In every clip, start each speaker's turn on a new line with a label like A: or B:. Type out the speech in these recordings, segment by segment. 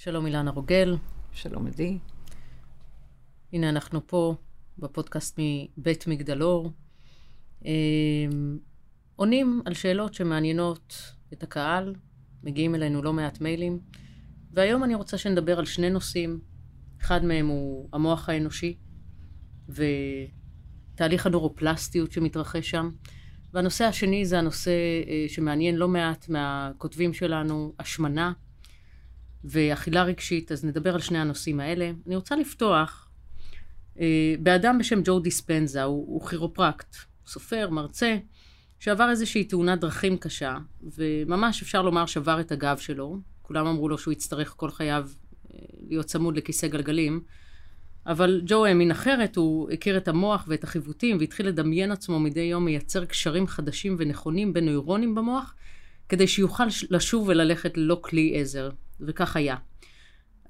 A: שלום אילנה רוגל.
B: שלום עדי.
A: הנה אנחנו פה בפודקאסט מבית מגדלור. אה, עונים על שאלות שמעניינות את הקהל, מגיעים אלינו לא מעט מיילים, והיום אני רוצה שנדבר על שני נושאים. אחד מהם הוא המוח האנושי ותהליך הנורופלסטיות שמתרחש שם, והנושא השני זה הנושא אה, שמעניין לא מעט מהכותבים שלנו, השמנה ואכילה רגשית, אז נדבר על שני הנושאים האלה. אני רוצה לפתוח אה, באדם בשם ג'ו דיספנזה, הוא, הוא כירופרקט, סופר, מרצה, שעבר איזושהי תאונת דרכים קשה, וממש אפשר לומר שבר את הגב שלו. כולם אמרו לו שהוא יצטרך כל חייו אה, להיות צמוד לכיסא גלגלים. אבל ג'ו האמין אחרת, הוא הכיר את המוח ואת החיווטים והתחיל לדמיין עצמו מדי יום מייצר קשרים חדשים ונכונים בין נוירונים במוח, כדי שיוכל לשוב וללכת ללא כלי עזר, וכך היה.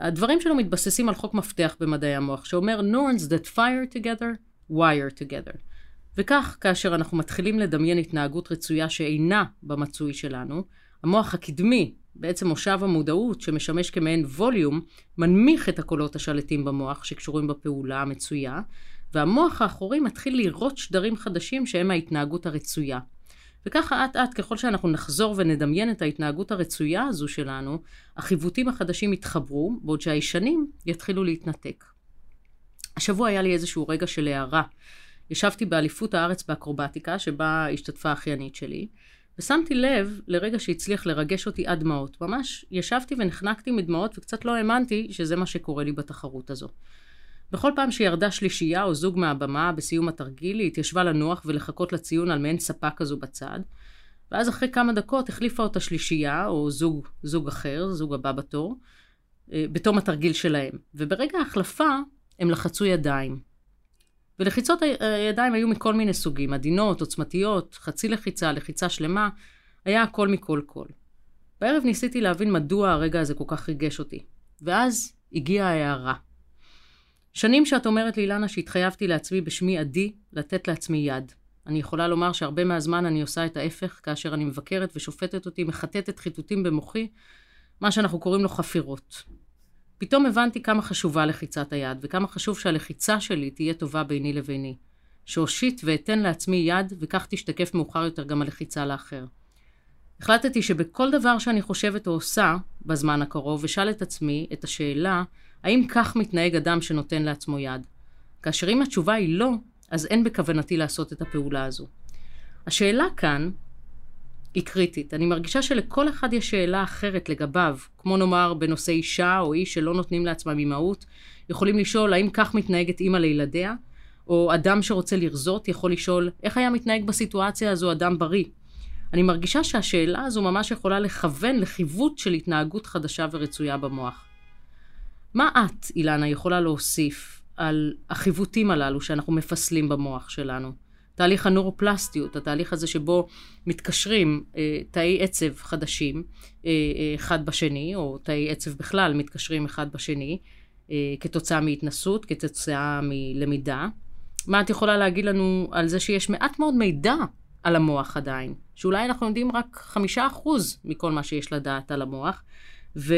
A: הדברים שלו מתבססים על חוק מפתח במדעי המוח, שאומר neurons that fire together, wire together. וכך, כאשר אנחנו מתחילים לדמיין התנהגות רצויה שאינה במצוי שלנו, המוח הקדמי, בעצם מושב המודעות שמשמש כמעין ווליום, מנמיך את הקולות השלטים במוח שקשורים בפעולה המצויה, והמוח האחורי מתחיל לראות שדרים חדשים שהם ההתנהגות הרצויה. וככה אט אט ככל שאנחנו נחזור ונדמיין את ההתנהגות הרצויה הזו שלנו, החיווטים החדשים יתחברו, בעוד שהישנים יתחילו להתנתק. השבוע היה לי איזשהו רגע של הערה. ישבתי באליפות הארץ באקרובטיקה, שבה השתתפה האחיינית שלי, ושמתי לב לרגע שהצליח לרגש אותי עד דמעות. ממש ישבתי ונחנקתי מדמעות וקצת לא האמנתי שזה מה שקורה לי בתחרות הזו. בכל פעם שירדה שלישייה או זוג מהבמה בסיום התרגיל, היא התיישבה לנוח ולחכות לציון על מעין ספה כזו בצד. ואז אחרי כמה דקות החליפה אותה שלישייה, או זוג, זוג אחר, זוג הבא בתור, אה, בתום התרגיל שלהם. וברגע ההחלפה הם לחצו ידיים. ולחיצות הידיים היו מכל מיני סוגים, עדינות, עוצמתיות, חצי לחיצה, לחיצה שלמה, היה הכל מכל כל. בערב ניסיתי להבין מדוע הרגע הזה כל כך ריגש אותי. ואז הגיעה ההערה. שנים שאת אומרת לי, אילנה, שהתחייבתי לעצמי בשמי עדי לתת לעצמי יד. אני יכולה לומר שהרבה מהזמן אני עושה את ההפך, כאשר אני מבקרת ושופטת אותי, מחטטת חיטוטים במוחי, מה שאנחנו קוראים לו חפירות. פתאום הבנתי כמה חשובה לחיצת היד, וכמה חשוב שהלחיצה שלי תהיה טובה ביני לביני. שאושיט ואתן לעצמי יד, וכך תשתקף מאוחר יותר גם הלחיצה לאחר. החלטתי שבכל דבר שאני חושבת או עושה בזמן הקרוב, אשאל את עצמי את השאלה, האם כך מתנהג אדם שנותן לעצמו יד? כאשר אם התשובה היא לא, אז אין בכוונתי לעשות את הפעולה הזו. השאלה כאן היא קריטית. אני מרגישה שלכל אחד יש שאלה אחרת לגביו, כמו נאמר בנושא אישה או איש שלא נותנים לעצמם אימהות, יכולים לשאול האם כך מתנהגת אימא לילדיה, או אדם שרוצה לרזות יכול לשאול איך היה מתנהג בסיטואציה הזו אדם בריא. אני מרגישה שהשאלה הזו ממש יכולה לכוון לחיווט של התנהגות חדשה ורצויה במוח. מה את, אילנה, יכולה להוסיף על החיווטים הללו שאנחנו מפסלים במוח שלנו? תהליך הנורופלסטיות, התהליך הזה שבו מתקשרים אה, תאי עצב חדשים אה, אה, אחד בשני, או תאי עצב בכלל מתקשרים אחד בשני, אה, כתוצאה מהתנסות, כתוצאה מלמידה. מה את יכולה להגיד לנו על זה שיש מעט מאוד מידע על המוח עדיין, שאולי אנחנו יודעים רק חמישה אחוז מכל מה שיש לדעת על המוח, ו,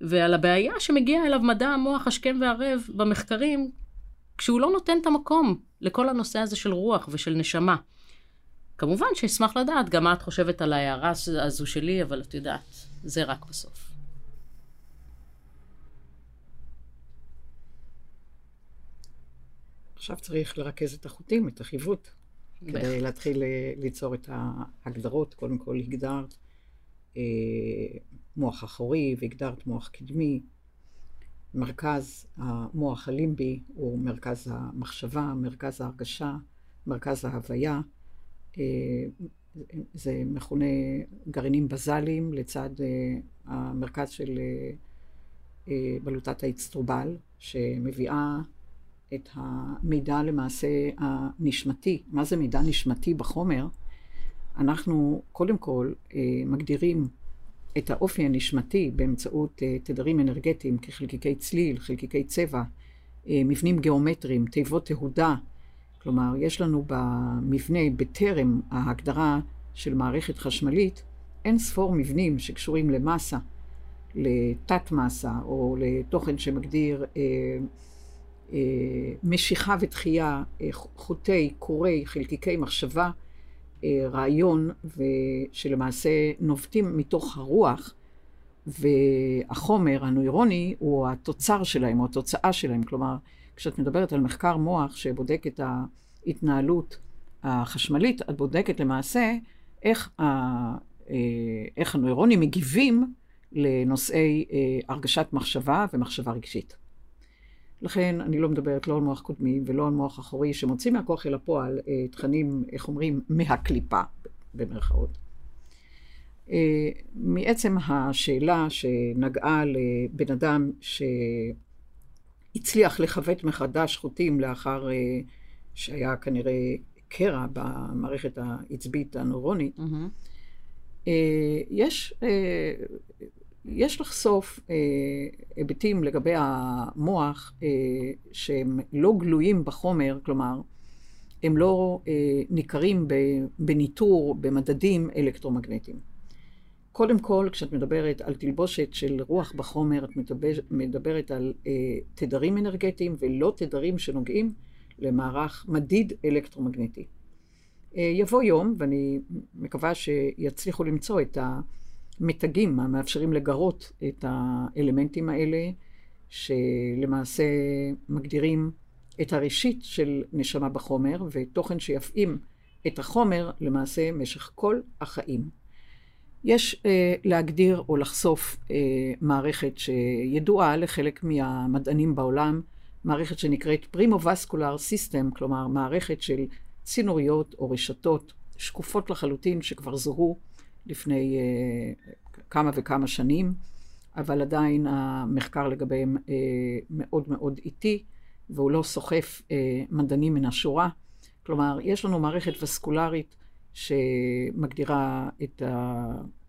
A: ועל הבעיה שמגיע אליו מדע המוח השכם והערב במחקרים, כשהוא לא נותן את המקום לכל הנושא הזה של רוח ושל נשמה. כמובן שאשמח לדעת גם מה את חושבת על ההערה הזו שלי, אבל את יודעת, זה רק בסוף.
B: עכשיו צריך לרכז את החוטים, את החיווט, כדי להתחיל אה, ליצור את ההגדרות. קודם כל הגדרת אה, מוח אחורי והגדרת מוח קדמי. מרכז המוח הלימבי הוא מרכז המחשבה, מרכז ההרגשה, מרכז ההוויה. אה, זה מכונה גרעינים בזליים לצד אה, המרכז של אה, בלוטת האצטרובל, שמביאה את המידע למעשה הנשמתי. מה זה מידע נשמתי בחומר? אנחנו קודם כל מגדירים את האופי הנשמתי באמצעות uh, תדרים אנרגטיים כחלקיקי צליל, חלקיקי צבע, uh, מבנים גיאומטריים, תיבות תהודה. כלומר, יש לנו במבנה, בטרם ההגדרה של מערכת חשמלית, אין ספור מבנים שקשורים למסה, לתת מסה או לתוכן שמגדיר אה, אה, משיכה ותחייה, אה, חוטי, קורי, חלקיקי מחשבה, אה, רעיון, ושלמעשה נובטים מתוך הרוח, והחומר הנוירוני הוא התוצר שלהם, או התוצאה שלהם. כלומר, כשאת מדברת על מחקר מוח שבודק את ההתנהלות החשמלית, את בודקת למעשה איך, ה, אה, איך הנוירונים מגיבים לנושאי אה, הרגשת מחשבה ומחשבה רגשית. לכן אני לא מדברת לא על מוח קודמי ולא על מוח אחורי, שמוציא מהכוח אל הפועל אה, תכנים, איך אומרים, מהקליפה, במרכאות. אה, מעצם השאלה שנגעה לבן אדם שהצליח לכבד מחדש חוטים לאחר אה, שהיה כנראה קרע במערכת העצבית הנוירונית, mm-hmm. יש יש לחשוף אה, היבטים לגבי המוח אה, שהם לא גלויים בחומר, כלומר, הם לא אה, ניכרים בניטור, במדדים אלקטרומגנטיים. קודם כל, כשאת מדברת על תלבושת של רוח בחומר, את מדבר, מדברת על אה, תדרים אנרגטיים ולא תדרים שנוגעים למערך מדיד אלקטרומגנטי. אה, יבוא יום, ואני מקווה שיצליחו למצוא את ה... מתגים המאפשרים לגרות את האלמנטים האלה, שלמעשה מגדירים את הראשית של נשמה בחומר, ותוכן שיפעים את החומר למעשה משך כל החיים. יש אה, להגדיר או לחשוף אה, מערכת שידועה לחלק מהמדענים בעולם, מערכת שנקראת פרימו-וסקולר סיסטם, כלומר מערכת של צינוריות או רשתות שקופות לחלוטין שכבר זוהו לפני uh, כמה וכמה שנים, אבל עדיין המחקר לגביהם uh, מאוד מאוד איטי, והוא לא סוחף uh, מדענים מן השורה. כלומר, יש לנו מערכת וסקולרית שמגדירה את, ה,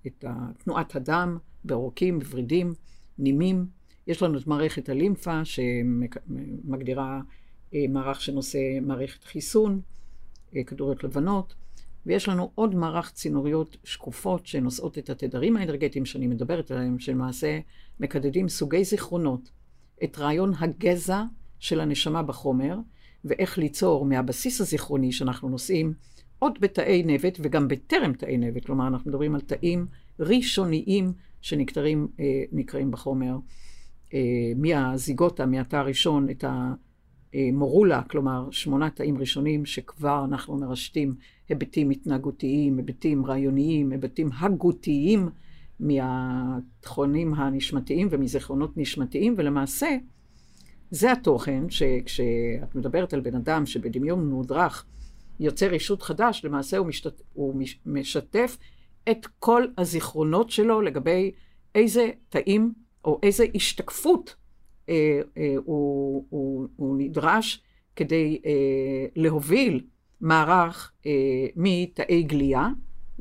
B: את תנועת הדם בעורקים, בוורידים, נימים. יש לנו את מערכת הלימפה שמגדירה מערך שנושא מערכת חיסון, כדוריות לבנות. ויש לנו עוד מערך צינוריות שקופות שנושאות את התדרים האנרגטיים שאני מדברת עליהם, שלמעשה מקדדים סוגי זיכרונות, את רעיון הגזע של הנשמה בחומר, ואיך ליצור מהבסיס הזיכרוני שאנחנו נושאים עוד בתאי נבט וגם בטרם תאי נבט, כלומר אנחנו מדברים על תאים ראשוניים שנקראים אה, בחומר אה, מהזיגוטה, מהתא הראשון, את המורולה, כלומר שמונה תאים ראשונים שכבר אנחנו מרשתים היבטים התנהגותיים, היבטים רעיוניים, היבטים הגותיים מהתכונים הנשמתיים ומזיכרונות נשמתיים, ולמעשה זה התוכן שכשאת מדברת על בן אדם שבדמיון מודרך יוצר אישות חדש, למעשה הוא, משתת, הוא משתף את כל הזיכרונות שלו לגבי איזה תאים או איזה השתקפות אה, אה, הוא, הוא, הוא נדרש כדי אה, להוביל מערך אה, מתאי גליה,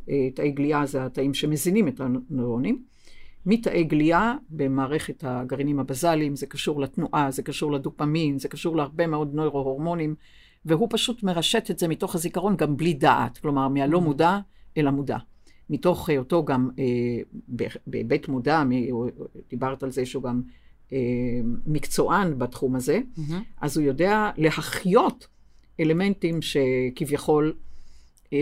B: אה, תאי גליה זה התאים שמזינים את הנוירונים, מתאי גליה במערכת הגרעינים הבזליים, זה קשור לתנועה, זה קשור לדופמין, זה קשור להרבה מאוד נוירו-הורמונים, והוא פשוט מרשת את זה מתוך הזיכרון גם בלי דעת, כלומר מהלא mm-hmm. מודע אל המודע. מתוך אותו גם אה, בהיבט מודע, דיברת על זה שהוא גם מקצוען בתחום הזה, mm-hmm. אז הוא יודע להחיות אלמנטים שכביכול אה,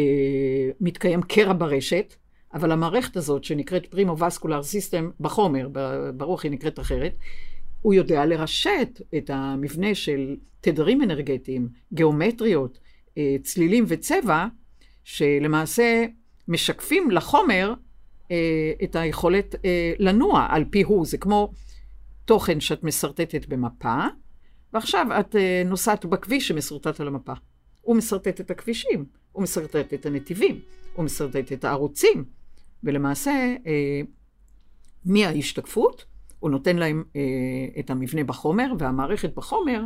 B: מתקיים קרע ברשת, אבל המערכת הזאת שנקראת פרימו-וסקולר סיסטם בחומר, ברוח היא נקראת אחרת, הוא יודע לרשת את המבנה של תדרים אנרגטיים, גיאומטריות, אה, צלילים וצבע, שלמעשה משקפים לחומר אה, את היכולת אה, לנוע על פי הוא. זה כמו תוכן שאת משרטטת במפה, ועכשיו את אה, נוסעת בכביש שמסורטט על המפה. הוא מסרטט את הכבישים, הוא מסרטט את הנתיבים, הוא מסרטט את הערוצים, ולמעשה, אה, מההשתקפות, הוא נותן להם אה, את המבנה בחומר, והמערכת בחומר,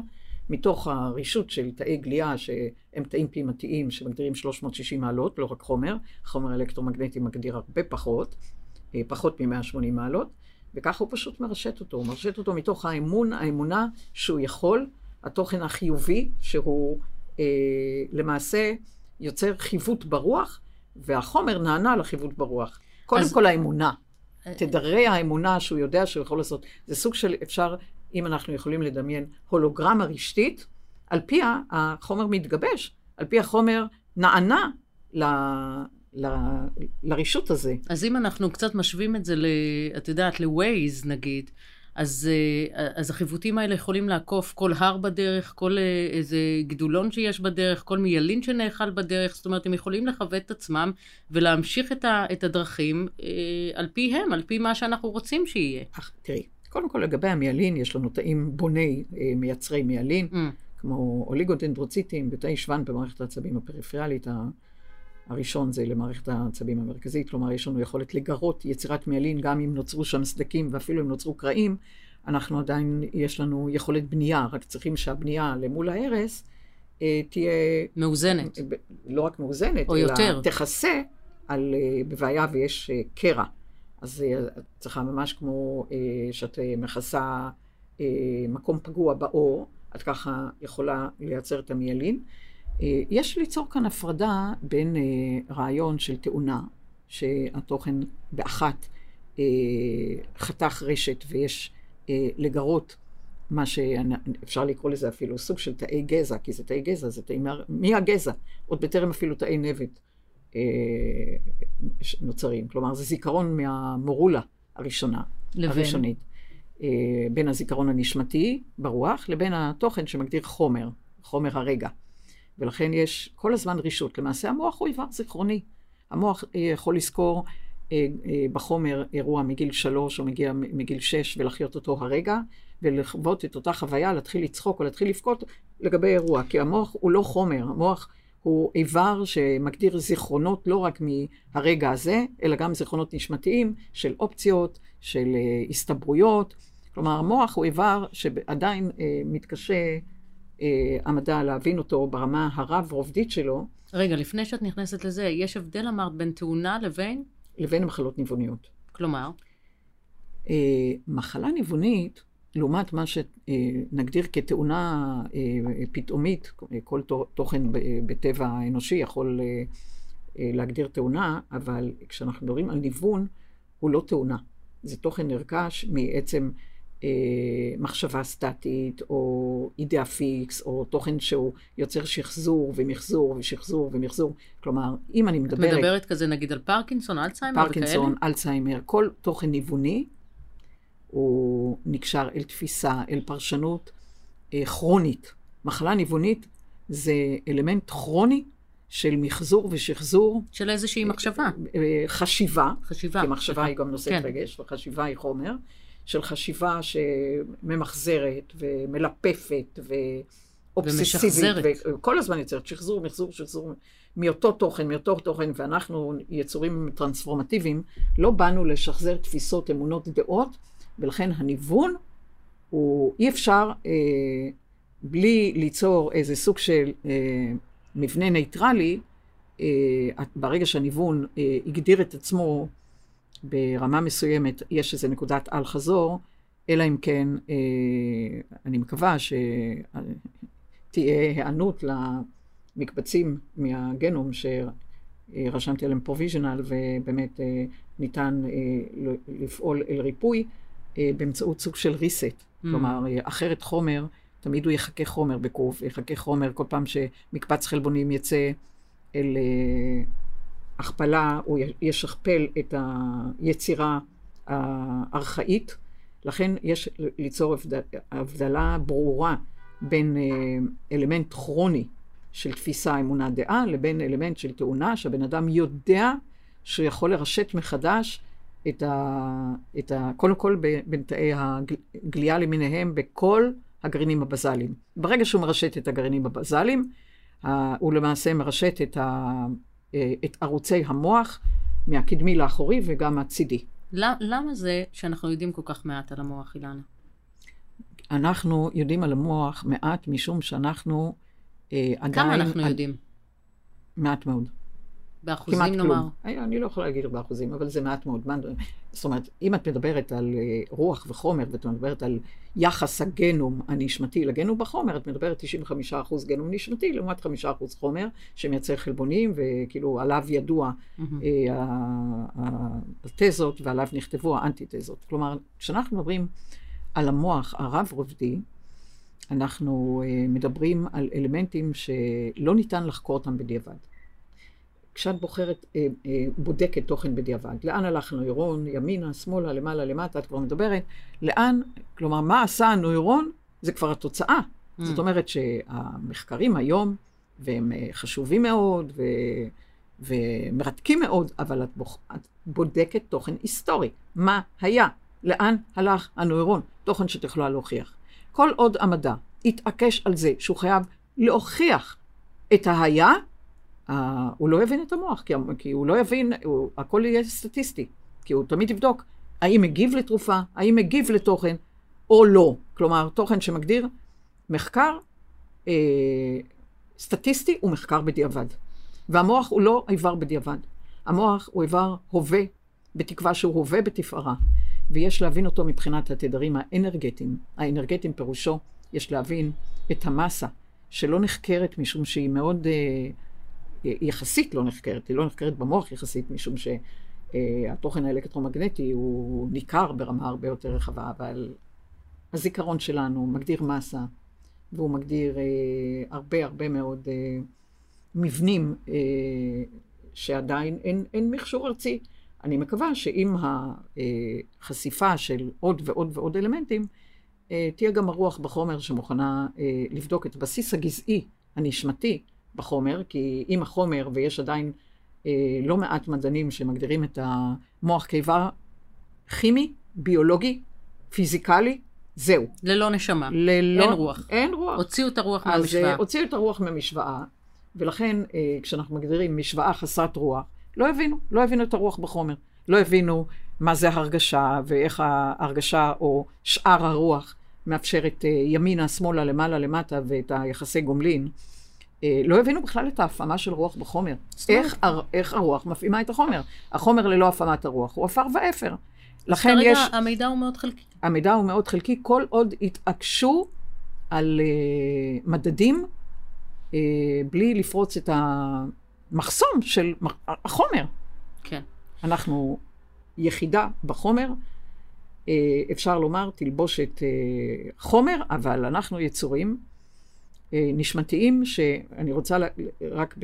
B: מתוך הרישות של תאי גליה, שהם תאים פעימתיים שמגדירים 360 מעלות, לא רק חומר, חומר אלקטרומגנטי מגדיר הרבה פחות, פחות מ-180 מעלות, וככה הוא פשוט מרשת אותו. הוא מרשת אותו מתוך האמון, האמונה שהוא יכול, התוכן החיובי, שהוא אה, למעשה יוצר חיווט ברוח, והחומר נענה לחיווט ברוח. קודם אז, כל האמונה. תדרי האמונה שהוא יודע שהוא יכול לעשות. זה סוג של, אפשר, אם אנחנו יכולים לדמיין, הולוגרמה רשתית, על פיה החומר מתגבש, על פי החומר נענה ל... לרישות הזה.
A: אז אם אנחנו קצת משווים את זה, ל... את יודעת, ל-Waze נגיד, אז, אה, אז החיווטים האלה יכולים לעקוף כל הר בדרך, כל אה, איזה גדולון שיש בדרך, כל מיילין שנאכל בדרך, זאת אומרת, הם יכולים לכוות את עצמם ולהמשיך את, ה, את הדרכים אה, על פיהם, על פי מה שאנחנו רוצים שיהיה.
B: אך, תראי, קודם כל לגבי המיילין, יש לנו תאים בוני, אה, מייצרי מיילין, mm. כמו אוליגודנדרוציטים ותאי שוון במערכת העצבים הפריפריאלית. הראשון זה למערכת העצבים המרכזית, כלומר יש לנו יכולת לגרות יצירת מיילין גם אם נוצרו שם סדקים ואפילו אם נוצרו קרעים, אנחנו עדיין, יש לנו יכולת בנייה, רק צריכים שהבנייה למול ההרס אה, תהיה...
A: מאוזנת.
B: לא רק מאוזנת,
A: או
B: אלא
A: יותר.
B: תכסה על, אה, בבעיה ויש אה, קרע. אז את צריכה ממש כמו שאת מכסה מקום פגוע בעור, את ככה יכולה לייצר את המיילין. אה, יש ליצור כאן הפרדה בין אה, רעיון של תאונה, שהתוכן באחת אה, חתך רשת ויש לגרות מה שאפשר לקרוא לזה אפילו סוג של תאי גזע, כי זה תאי גזע, זה תאי מי הגזע? עוד בטרם אפילו תאי נבט נוצרים. כלומר, זה זיכרון מהמורולה הראשונה, לבין. הראשונית. בין הזיכרון הנשמתי ברוח לבין התוכן שמגדיר חומר, חומר הרגע. ולכן יש כל הזמן רישות. למעשה המוח הוא איבר זיכרוני. המוח אה, יכול לזכור אה, אה, בחומר אירוע מגיל שלוש או מגיע מגיל שש ולחיות אותו הרגע, ולחוות את אותה חוויה, להתחיל לצחוק או להתחיל לבכות לגבי אירוע. כי המוח הוא לא חומר, המוח הוא איבר שמגדיר זיכרונות לא רק מהרגע הזה, אלא גם זיכרונות נשמתיים של אופציות, של הסתברויות. כלומר, המוח הוא איבר שעדיין מתקשה המדע להבין אותו ברמה הרב-רובדית שלו.
A: רגע, לפני שאת נכנסת לזה, יש הבדל אמרת בין תאונה לבין?
B: לבין מחלות ניווניות.
A: כלומר?
B: אה, מחלה ניוונית, לעומת מה שנגדיר כתאונה אה, פתאומית, כל תוכן בטבע האנושי יכול אה, אה, להגדיר תאונה, אבל כשאנחנו מדברים על ניוון, הוא לא תאונה. זה תוכן נרכש מעצם אה, מחשבה סטטית, או אידאה פיקס, או תוכן שהוא יוצר שחזור ומחזור ושחזור ומחזור. כלומר, אם אני מדברת...
A: את מדברת כזה נגיד על פרקינסון, אלצהיימר
B: וכאלה? פרקינסון, אלצהיימר, כל תוכן ניווני, הוא נקשר אל תפיסה, אל פרשנות אה, כרונית. מחלה ניוונית זה אלמנט כרוני של מחזור ושחזור.
A: של איזושהי מחשבה.
B: אה, חשיבה.
A: חשיבה.
B: כי מחשבה היא גם נושאת כן. רגש, וחשיבה היא חומר. של חשיבה שממחזרת ומלפפת ואובססיבית. וכל הזמן יוצרת שחזור, מחזור, שחזור, מאותו תוכן, מאותו תוכן, ואנחנו יצורים טרנספורמטיביים, לא באנו לשחזר תפיסות, אמונות, דעות, ולכן הניוון הוא, אי אפשר אה, בלי ליצור איזה סוג של אה, מבנה נייטרלי, אה, ברגע שהניוון אה, הגדיר את עצמו ברמה מסוימת יש איזו נקודת אל-חזור, אלא אם כן, אה, אני מקווה שתהיה היענות למקבצים מהגנום שרשמתי עליהם provisional, ובאמת אה, ניתן אה, לפעול אל ריפוי באמצעות סוג של reset. Mm. כלומר, אחרת חומר, תמיד הוא יחכה חומר בקוף, יחכה חומר כל פעם שמקבץ חלבונים יצא אל... הכפלה, הוא ישכפל את היצירה הארכאית. לכן יש ליצור הבדלה ברורה בין אה, אלמנט כרוני של תפיסה, אמונה, דעה, לבין אלמנט של תאונה, שהבן אדם יודע שהוא יכול לרשת מחדש את ה... את ה קודם כל בין תאי הגליה למיניהם בכל הגרעינים הבזליים. ברגע שהוא מרשת את הגרעינים הבזליים, הוא למעשה מרשת את ה... את ערוצי המוח מהקדמי לאחורי וגם מהצידי.
A: למה זה שאנחנו יודעים כל כך מעט על המוח, אילנה?
B: אנחנו יודעים על המוח מעט משום שאנחנו אה, עדיין...
A: כמה אנחנו על... יודעים?
B: מעט מאוד.
A: באחוזים
B: כמעט
A: נאמר?
B: כלום. אני, אני לא יכולה להגיד באחוזים, אבל זה מעט מאוד. זאת אומרת, אם את מדברת על אה, רוח וחומר, ואת מדברת על יחס הגנום הנשמתי לגנום בחומר, את מדברת 95% גנום נשמתי, לעומת 5% חומר, שמייצר חלבונים, וכאילו עליו ידוע. אה, ה- התזות, ועליו נכתבו האנטי-תזות. כלומר, כשאנחנו מדברים על המוח הרב-רובדי, אנחנו אה, מדברים על אלמנטים שלא ניתן לחקור אותם בדיעבד. כשאת בוחרת, אה, אה, בודקת תוכן בדיעבד, לאן הלך הנוירון, ימינה, שמאלה, למעלה, למטה, את כבר מדברת, לאן, כלומר, מה עשה הנוירון, זה כבר התוצאה.
A: Mm.
B: זאת אומרת שהמחקרים היום, והם אה, חשובים מאוד, ו... ומרתקים מאוד, אבל את, בוח... את בודקת תוכן היסטורי. מה היה? לאן הלך הנוירון? תוכן שאת יכולה להוכיח. כל עוד המדע יתעקש על זה שהוא חייב להוכיח את ההיה, אה, הוא לא יבין את המוח, כי, כי הוא לא יבין, הוא, הכל יהיה סטטיסטי, כי הוא תמיד יבדוק האם מגיב לתרופה, האם מגיב לתוכן או לא. כלומר, תוכן שמגדיר מחקר אה, סטטיסטי הוא מחקר בדיעבד. והמוח הוא לא איבר בדיעבד. המוח הוא איבר הווה, בתקווה שהוא הווה בתפארה. ויש להבין אותו מבחינת התדרים האנרגטיים. האנרגטיים פירושו, יש להבין את המסה, שלא נחקרת משום שהיא מאוד, אה, יחסית לא נחקרת, היא לא נחקרת במוח יחסית, משום שהתוכן האלקטרומגנטי הוא ניכר ברמה הרבה יותר רחבה, אבל הזיכרון שלנו מגדיר מסה, והוא מגדיר אה, הרבה הרבה מאוד אה, מבנים אה, שעדיין אין, אין מכשור ארצי. אני מקווה שעם החשיפה של עוד ועוד ועוד אלמנטים, אה, תהיה גם הרוח בחומר שמוכנה אה, לבדוק את הבסיס הגזעי, הנשמתי, בחומר, כי אם החומר, ויש עדיין אה, לא מעט מדענים שמגדירים את המוח כאיבר כימי, ביולוגי, פיזיקלי, זהו.
A: ללא נשמה.
B: ללא,
A: אין רוח.
B: אין רוח.
A: הוציאו את הרוח
B: אז
A: מהמשוואה.
B: אה, הוציאו את הרוח מהמשוואה, ולכן אה, כשאנחנו מגדירים משוואה חסרת רוח, לא הבינו, לא הבינו את הרוח בחומר. לא הבינו מה זה הרגשה, ואיך ההרגשה או שאר הרוח מאפשרת אה, ימינה, שמאלה, למעלה, למטה, ואת היחסי גומלין. אה, לא הבינו בכלל את ההפעמה של רוח בחומר. איך, הר- איך הרוח מפעימה את החומר. החומר ללא הפעמת הרוח הוא עפר ואפר. לכן
A: כרגע
B: יש...
A: המידע הוא מאוד חלקי.
B: המידע הוא מאוד חלקי, כל עוד יתעקשו על uh, מדדים uh, בלי לפרוץ את המחסום של החומר.
A: כן.
B: אנחנו יחידה בחומר, uh, אפשר לומר תלבושת uh, חומר, אבל אנחנו יצורים נשמתיים, שאני רוצה רק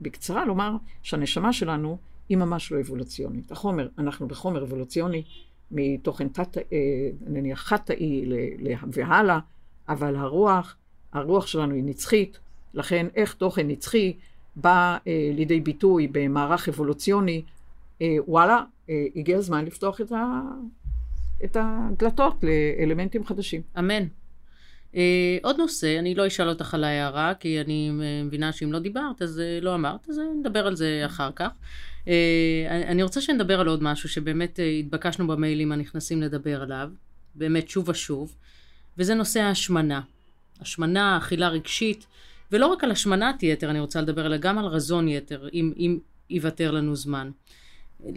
B: בקצרה לומר שהנשמה שלנו היא ממש לא אבולוציונית. החומר, אנחנו בחומר אבולוציוני מתוכן תת, אה, נניח ל- והלאה, אבל הרוח, הרוח שלנו היא נצחית, לכן איך תוכן נצחי בא אה, לידי ביטוי במערך אבולוציוני, אה, וואלה, אה, הגיע הזמן לפתוח את, ה, את הדלתות לאלמנטים חדשים.
A: אמן. אה, עוד נושא, אני לא אשאל אותך על ההערה, כי אני אה, מבינה שאם לא דיברת, אז אה, לא אמרת, אז נדבר על זה אחר כך. אה, אני- רוצה שנדבר על עוד משהו שבאמת התבקשנו במיילים הנכנסים לדבר עליו, באמת שוב ושוב, וזה נושא ההשמנה. השמנה, אכילה רגשית, ולא רק על השמנת יתר אני רוצה לדבר, אלא גם על רזון יתר, אם, אם ייוותר לנו זמן.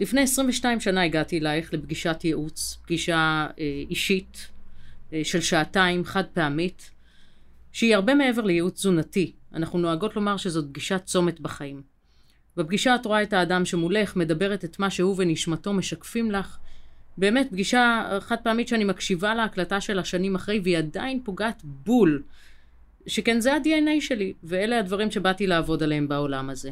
A: לפני 22 שנה הגעתי אלייך לפגישת ייעוץ, פגישה אה, אישית, של שעתיים חד פעמית, שהיא הרבה מעבר לייעוץ תזונתי. אנחנו נוהגות לומר שזאת פגישת צומת בחיים. בפגישה את רואה את האדם שמולך, מדברת את מה שהוא ונשמתו משקפים לך. באמת, פגישה חד פעמית שאני מקשיבה להקלטה של השנים אחרי, והיא עדיין פוגעת בול. שכן זה ה-DNA שלי, ואלה הדברים שבאתי לעבוד עליהם בעולם הזה.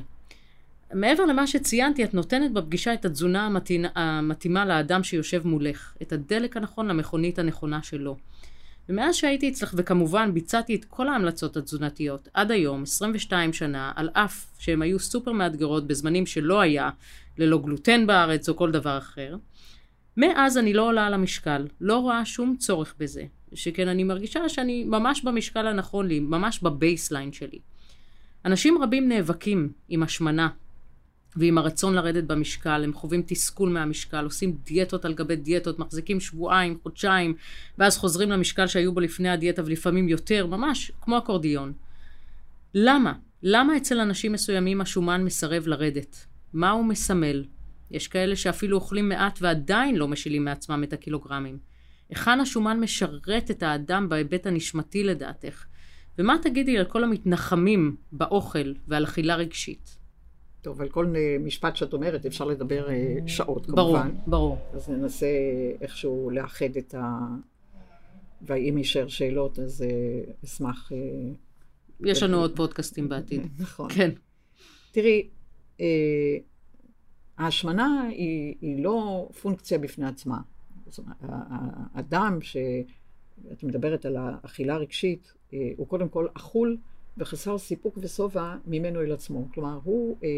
A: מעבר למה שציינתי, את נותנת בפגישה את התזונה המתאימה, המתאימה לאדם שיושב מולך, את הדלק הנכון למכונית הנכונה שלו. ומאז שהייתי אצלך, וכמובן ביצעתי את כל ההמלצות התזונתיות עד היום, 22 שנה, על אף שהן היו סופר מאתגרות בזמנים שלא היה, ללא גלוטן בארץ או כל דבר אחר, מאז אני לא עולה על המשקל, לא רואה שום צורך בזה. שכן אני מרגישה שאני ממש במשקל הנכון לי, ממש ב baseline שלי. אנשים רבים נאבקים עם השמנה ועם הרצון לרדת במשקל, הם חווים תסכול מהמשקל, עושים דיאטות על גבי דיאטות, מחזיקים שבועיים, חודשיים, ואז חוזרים למשקל שהיו בו לפני הדיאטה ולפעמים יותר, ממש כמו אקורדיון. למה? למה אצל אנשים מסוימים השומן מסרב לרדת? מה הוא מסמל. יש כאלה שאפילו אוכלים מעט ועדיין לא משילים מעצמם את הקילוגרמים. היכן השומן משרת את האדם בהיבט הנשמתי לדעתך? ומה תגידי על כל המתנחמים באוכל ועל אכילה רגשית?
B: טוב, על כל משפט שאת אומרת אפשר לדבר אה, שעות כמובן.
A: ברור, ברור.
B: אז ננסה איכשהו לאחד את ה... ואם יישאר שאלות אז אה, אשמח... אה,
A: יש לנו עוד פודקאסטים בעתיד.
B: נכון.
A: כן.
B: תראי, ההשמנה היא, היא לא פונקציה בפני עצמה. זאת אומרת, האדם שאת מדברת על האכילה רגשית, הוא קודם כל אכול וחסר סיפוק ושובע ממנו אל עצמו. כלומר, הוא, אה,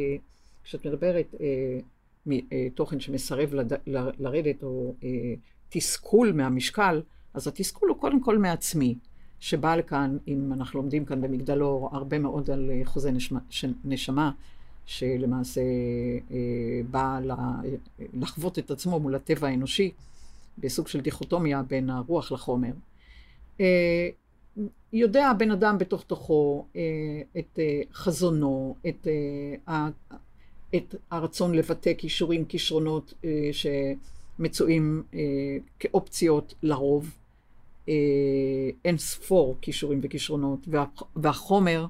B: כשאת מדברת אה, מתוכן שמסרב לד, ל, לרדת, או אה, תסכול מהמשקל, אז התסכול הוא קודם כל מעצמי, שבא לכאן, אם אנחנו לומדים כאן במגדלור, הרבה מאוד על אה, חוזה נשמה, נשמה שלמעשה אה, בא לחוות את עצמו מול הטבע האנושי, בסוג של דיכוטומיה בין הרוח לחומר. אה, יודע הבן אדם בתוך תוכו אה, את אה, חזונו, את, אה, את הרצון לבטא כישורים, כישרונות שמצויים כאופציות לרוב. אין ספור כישורים וכישרונות, והחומר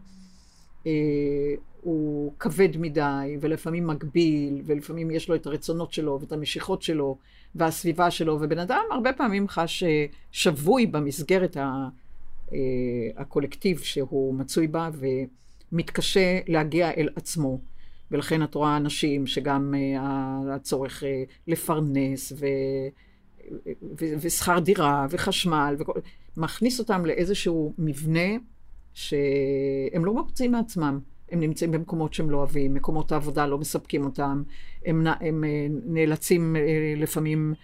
B: הוא כבד מדי, ולפעמים מגביל, ולפעמים יש לו את הרצונות שלו, ואת המשיכות שלו, והסביבה שלו, ובן אדם הרבה פעמים חש שבוי במסגרת ה... אה, הקולקטיב שהוא מצוי בה ומתקשה להגיע אל עצמו. ולכן את רואה אנשים שגם אה, הצורך אה, לפרנס ו... ושכר דירה וחשמל, וכל... מכניס אותם לאיזשהו מבנה שהם לא מרוצים מעצמם. הם נמצאים במקומות שהם לא אוהבים, מקומות העבודה לא מספקים אותם, הם, הם נאלצים לפעמים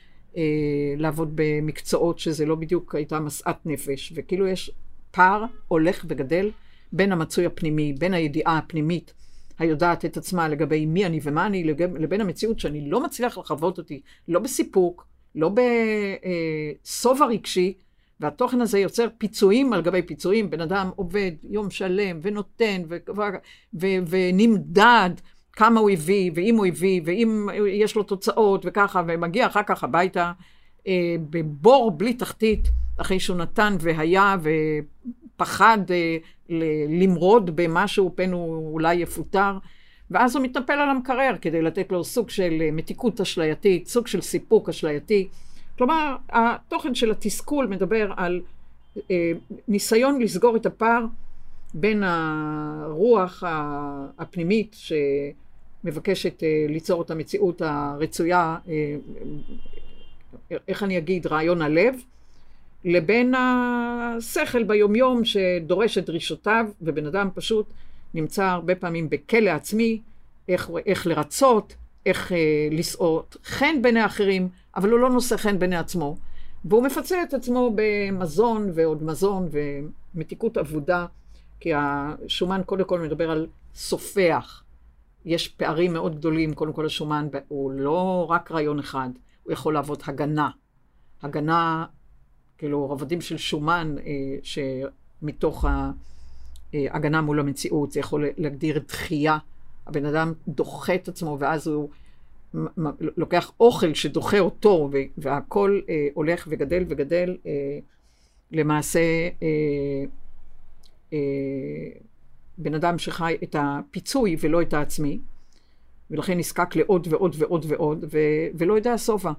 B: לעבוד במקצועות שזה לא בדיוק הייתה משאת נפש, וכאילו יש פער הולך וגדל בין המצוי הפנימי, בין הידיעה הפנימית היודעת את עצמה לגבי מי אני ומה אני, לבין המציאות שאני לא מצליח לחוות אותי, לא בסיפוק, לא בשובע רגשי, והתוכן הזה יוצר פיצויים על גבי פיצויים, בן אדם עובד יום שלם ונותן ו- ו- ונמדד כמה הוא הביא, ואם הוא הביא, ואם יש לו תוצאות וככה, ומגיע אחר כך הביתה אה, בבור בלי תחתית, אחרי שהוא נתן והיה ופחד אה, למרוד במשהו, פן הוא אולי יפוטר, ואז הוא מתנפל על המקרר כדי לתת לו סוג של אה, מתיקות אשלייתית, סוג של סיפוק אשלייתי. כלומר, התוכן של התסכול מדבר על אה, ניסיון לסגור את הפער בין הרוח הפנימית, ש... מבקשת אה, ליצור את המציאות הרצויה, אה, איך אני אגיד, רעיון הלב, לבין השכל ביומיום שדורש את דרישותיו, ובן אדם פשוט נמצא הרבה פעמים בכלא עצמי, איך, איך לרצות, איך אה, לשאות חן בעיני האחרים, אבל הוא לא נושא חן בעיני עצמו. והוא מפצה את עצמו במזון ועוד מזון ומתיקות אבודה, כי השומן קודם כל מדבר על סופח. יש פערים מאוד גדולים, קודם כל השומן הוא לא רק רעיון אחד, הוא יכול להוות הגנה. הגנה, כאילו רבדים של שומן אה, שמתוך ההגנה מול המציאות, זה יכול להגדיר דחייה. הבן אדם דוחה את עצמו ואז הוא לוקח אוכל שדוחה אותו והכל אה, הולך וגדל וגדל אה, למעשה אה, אה, בן אדם שחי את הפיצוי ולא את העצמי, ולכן נזקק לעוד ועוד ועוד ועוד, ו- ולא יודע שובע.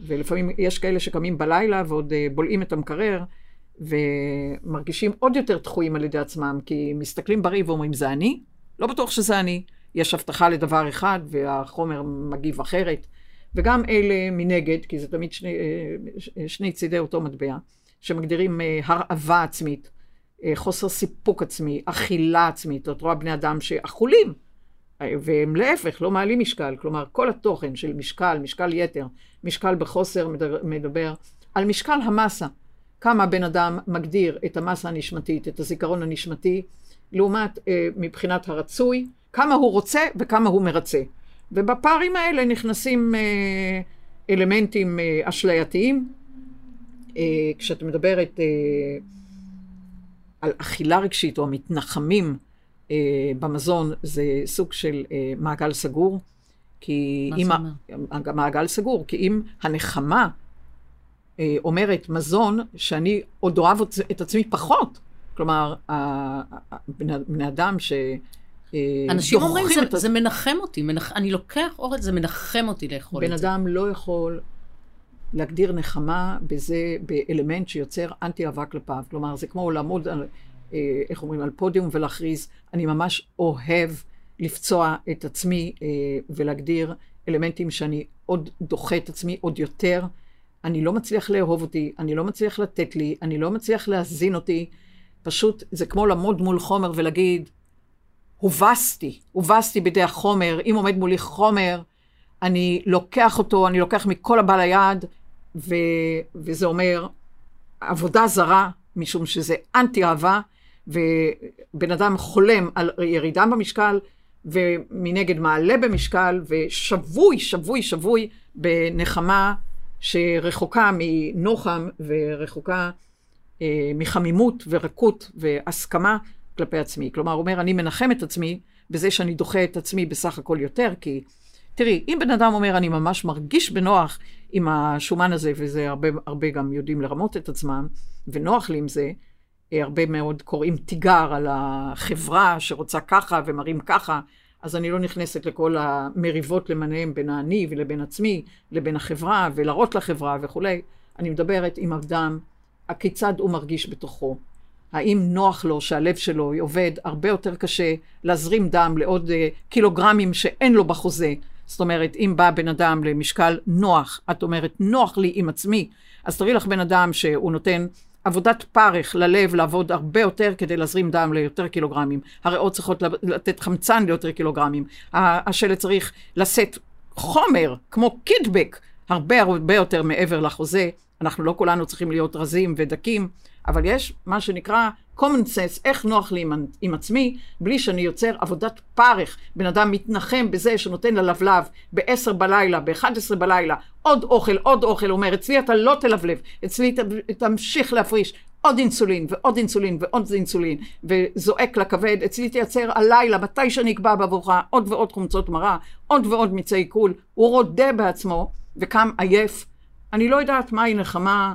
B: ולפעמים יש כאלה שקמים בלילה ועוד uh, בולעים את המקרר, ומרגישים עוד יותר דחויים על ידי עצמם, כי מסתכלים ברי ואומרים, זה אני? לא בטוח שזה אני. יש הבטחה לדבר אחד, והחומר מגיב אחרת. וגם אלה מנגד, כי זה תמיד שני, אה, שני צידי אותו מטבע, שמגדירים אה, הרעבה עצמית. אה, חוסר סיפוק עצמי, אכילה עצמית. את רואה בני אדם שאכולים, אה, והם להפך, לא מעלים משקל. כלומר, כל התוכן של משקל, משקל יתר, משקל בחוסר, מדבר על משקל המסה. כמה בן אדם מגדיר את המסה הנשמתית, את הזיכרון הנשמתי, לעומת אה, מבחינת הרצוי, כמה הוא רוצה וכמה הוא מרצה. ובפערים האלה נכנסים אלמנטים אשלייתיים. כשאת מדברת על אכילה רגשית או המתנחמים אה, במזון זה סוג של אה, מעגל סגור. כי
A: מה
B: אם...
A: זה
B: ה-
A: אומר?
B: מעגל סגור, כי אם הנחמה אה, אומרת מזון, שאני עוד אוהב את- את עצמי פחות, כלומר, בני אדם ש... אה,
A: אנשים אומרים,
B: את
A: זה,
B: ה-
A: זה מנחם אותי, מנח... אני לוקח אוכל, זה מנחם אותי לאכול
B: בן
A: את זה.
B: אדם לא יכול להגדיר נחמה בזה, באלמנט שיוצר אנטי אהבה כלפיו. כלומר, זה כמו לעמוד על, אה, איך אומרים, על פודיום ולהכריז, אני ממש אוהב לפצוע את עצמי אה, ולהגדיר אלמנטים שאני עוד דוחה את עצמי עוד יותר. אני לא מצליח לאהוב אותי, אני לא מצליח לתת לי, אני לא מצליח להזין אותי. פשוט זה כמו לעמוד מול חומר ולהגיד, הובסתי, הובסתי בידי החומר, אם עומד מולי חומר, אני לוקח אותו, אני לוקח מכל הבא ליד, ו, וזה אומר עבודה זרה, משום שזה אנטי אהבה, ובן אדם חולם על ירידה במשקל, ומנגד מעלה במשקל, ושבוי, שבוי, שבוי בנחמה שרחוקה מנוחם ורחוקה אה, מחמימות ורקות והסכמה כלפי עצמי. כלומר, הוא אומר, אני מנחם את עצמי בזה שאני דוחה את עצמי בסך הכל יותר, כי תראי, אם בן אדם אומר, אני ממש מרגיש בנוח עם השומן הזה, וזה הרבה, הרבה גם יודעים לרמות את עצמם, ונוח לי עם זה, אה, הרבה מאוד קוראים תיגר על החברה שרוצה ככה ומראים ככה, אז אני לא נכנסת לכל המריבות למיניהם בין האני ולבין עצמי, לבין החברה, ולהראות לחברה וכולי. אני מדברת עם אדם, הכיצד הוא מרגיש בתוכו. האם נוח לו שהלב שלו עובד הרבה יותר קשה להזרים דם לעוד uh, קילוגרמים שאין לו בחוזה. זאת אומרת, אם בא בן אדם למשקל נוח, את אומרת, נוח לי עם עצמי, אז תראי לך בן אדם שהוא נותן עבודת פרך ללב לעבוד הרבה יותר כדי להזרים דם ליותר קילוגרמים. הריאות צריכות לתת חמצן ליותר קילוגרמים. השלט צריך לשאת חומר, כמו קידבק, הרבה הרבה יותר מעבר לחוזה. אנחנו לא כולנו צריכים להיות רזים ודקים, אבל יש מה שנקרא common sense, איך נוח לי עם, עם עצמי, בלי שאני יוצר עבודת פרך. בן אדם מתנחם בזה שנותן ללבלב ב-10 בלילה, ב-11 בלילה, עוד אוכל, עוד אוכל, אומר, אצלי אתה לא תלבלב, אצלי ת, תמשיך להפריש עוד אינסולין ועוד אינסולין ועוד אינסולין, וזועק לכבד, אצלי תייצר הלילה, מתי שאני אקבע בעבורך, עוד ועוד חומצות מרה, עוד ועוד מיצי עיכול, הוא רודה בעצמו וקם עייף. אני לא יודעת מהי נחמה,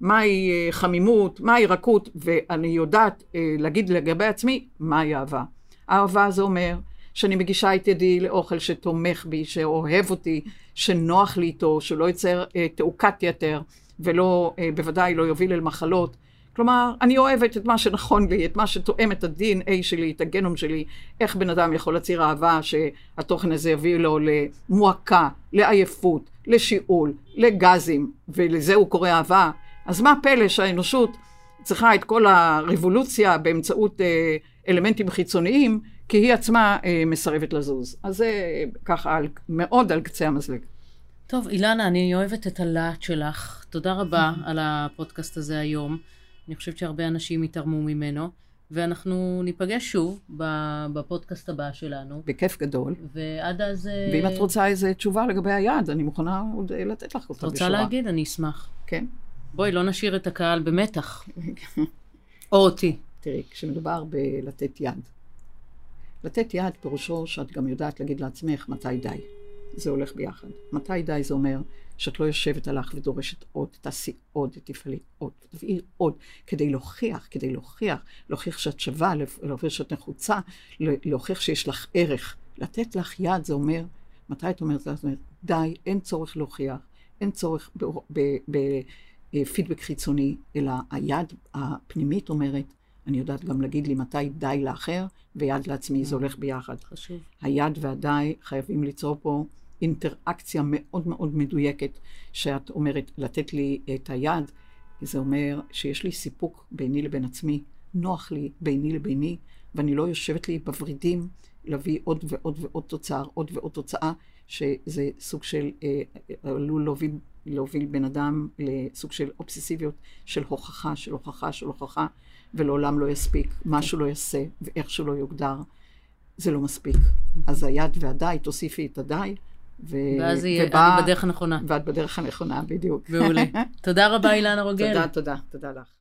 B: מהי אה, חמימות, מהי רכות, ואני יודעת אה, להגיד לגבי עצמי מהי אהבה. אהבה זה אומר שאני מגישה את ידי לאוכל שתומך בי, שאוהב אותי, שנוח לי איתו, שלא יוצר אה, תעוקת יתר, ולא, בוודאי לא יוביל אל מחלות. כלומר, אני אוהבת את מה שנכון לי, את מה שתואם את ה-DNA שלי, את הגנום שלי, איך בן אדם יכול להצהיר אהבה שהתוכן הזה יביא לו למועקה, לעייפות, לשיעול, לגזים, ולזה הוא קורא אהבה. אז מה הפלא שהאנושות צריכה את כל הרבולוציה באמצעות אה, אלמנטים חיצוניים, כי היא עצמה אה, מסרבת לזוז. אז זה ככה על, מאוד על קצה המזלג.
A: טוב, אילנה, אני אוהבת את הלהט שלך. תודה רבה על הפודקאסט הזה היום. אני חושבת שהרבה אנשים יתרמו ממנו, ואנחנו ניפגש שוב בפודקאסט הבא שלנו.
B: בכיף גדול.
A: ועד אז...
B: ואם את רוצה איזו תשובה לגבי היעד, אני מוכנה עוד לתת לך אותה
A: בשורה. רוצה להגיד? אני אשמח.
B: כן.
A: בואי, לא נשאיר את הקהל במתח. או אותי.
B: תראי, כשמדובר בלתת יד, לתת יד פירושו שאת גם יודעת להגיד לעצמך מתי די. זה הולך ביחד. מתי די זה אומר שאת לא יושבת עליך ודורשת עוד, תעשי עוד, תפעלי עוד, תביאי עוד, כדי להוכיח, כדי להוכיח, להוכיח שאת שווה, להוכיח שאת נחוצה, להוכיח שיש לך ערך. לתת לך יד זה אומר, מתי את אומרת? זאת אומרת, די, אין צורך להוכיח, אין צורך בפידבק חיצוני, אלא היד הפנימית אומרת, אני יודעת גם להגיד לי מתי די לאחר, ויד לעצמי, זה הולך ביחד.
A: חשוב.
B: היד והדי חייבים ליצור פה אינטראקציה מאוד מאוד מדויקת, שאת אומרת, לתת לי את היד, זה אומר שיש לי סיפוק ביני לבין עצמי, נוח לי ביני לביני, ואני לא יושבת לי בוורידים להביא עוד ועוד ועוד תוצר, עוד ועוד תוצאה, שזה סוג של, עלול להוביל, להוביל בן אדם לסוג של אובססיביות של הוכחה, של הוכחה, של הוכחה, ולעולם לא יספיק, משהו לא יעשה, ואיך שלא יוגדר, זה לא מספיק. אז היד והדי, תוסיפי את הדי,
A: ו... ואז ובא... אני בדרך הנכונה.
B: ואת בדרך הנכונה, בדיוק.
A: מעולה. תודה רבה, אילנה רוגל.
B: תודה, תודה, תודה לך.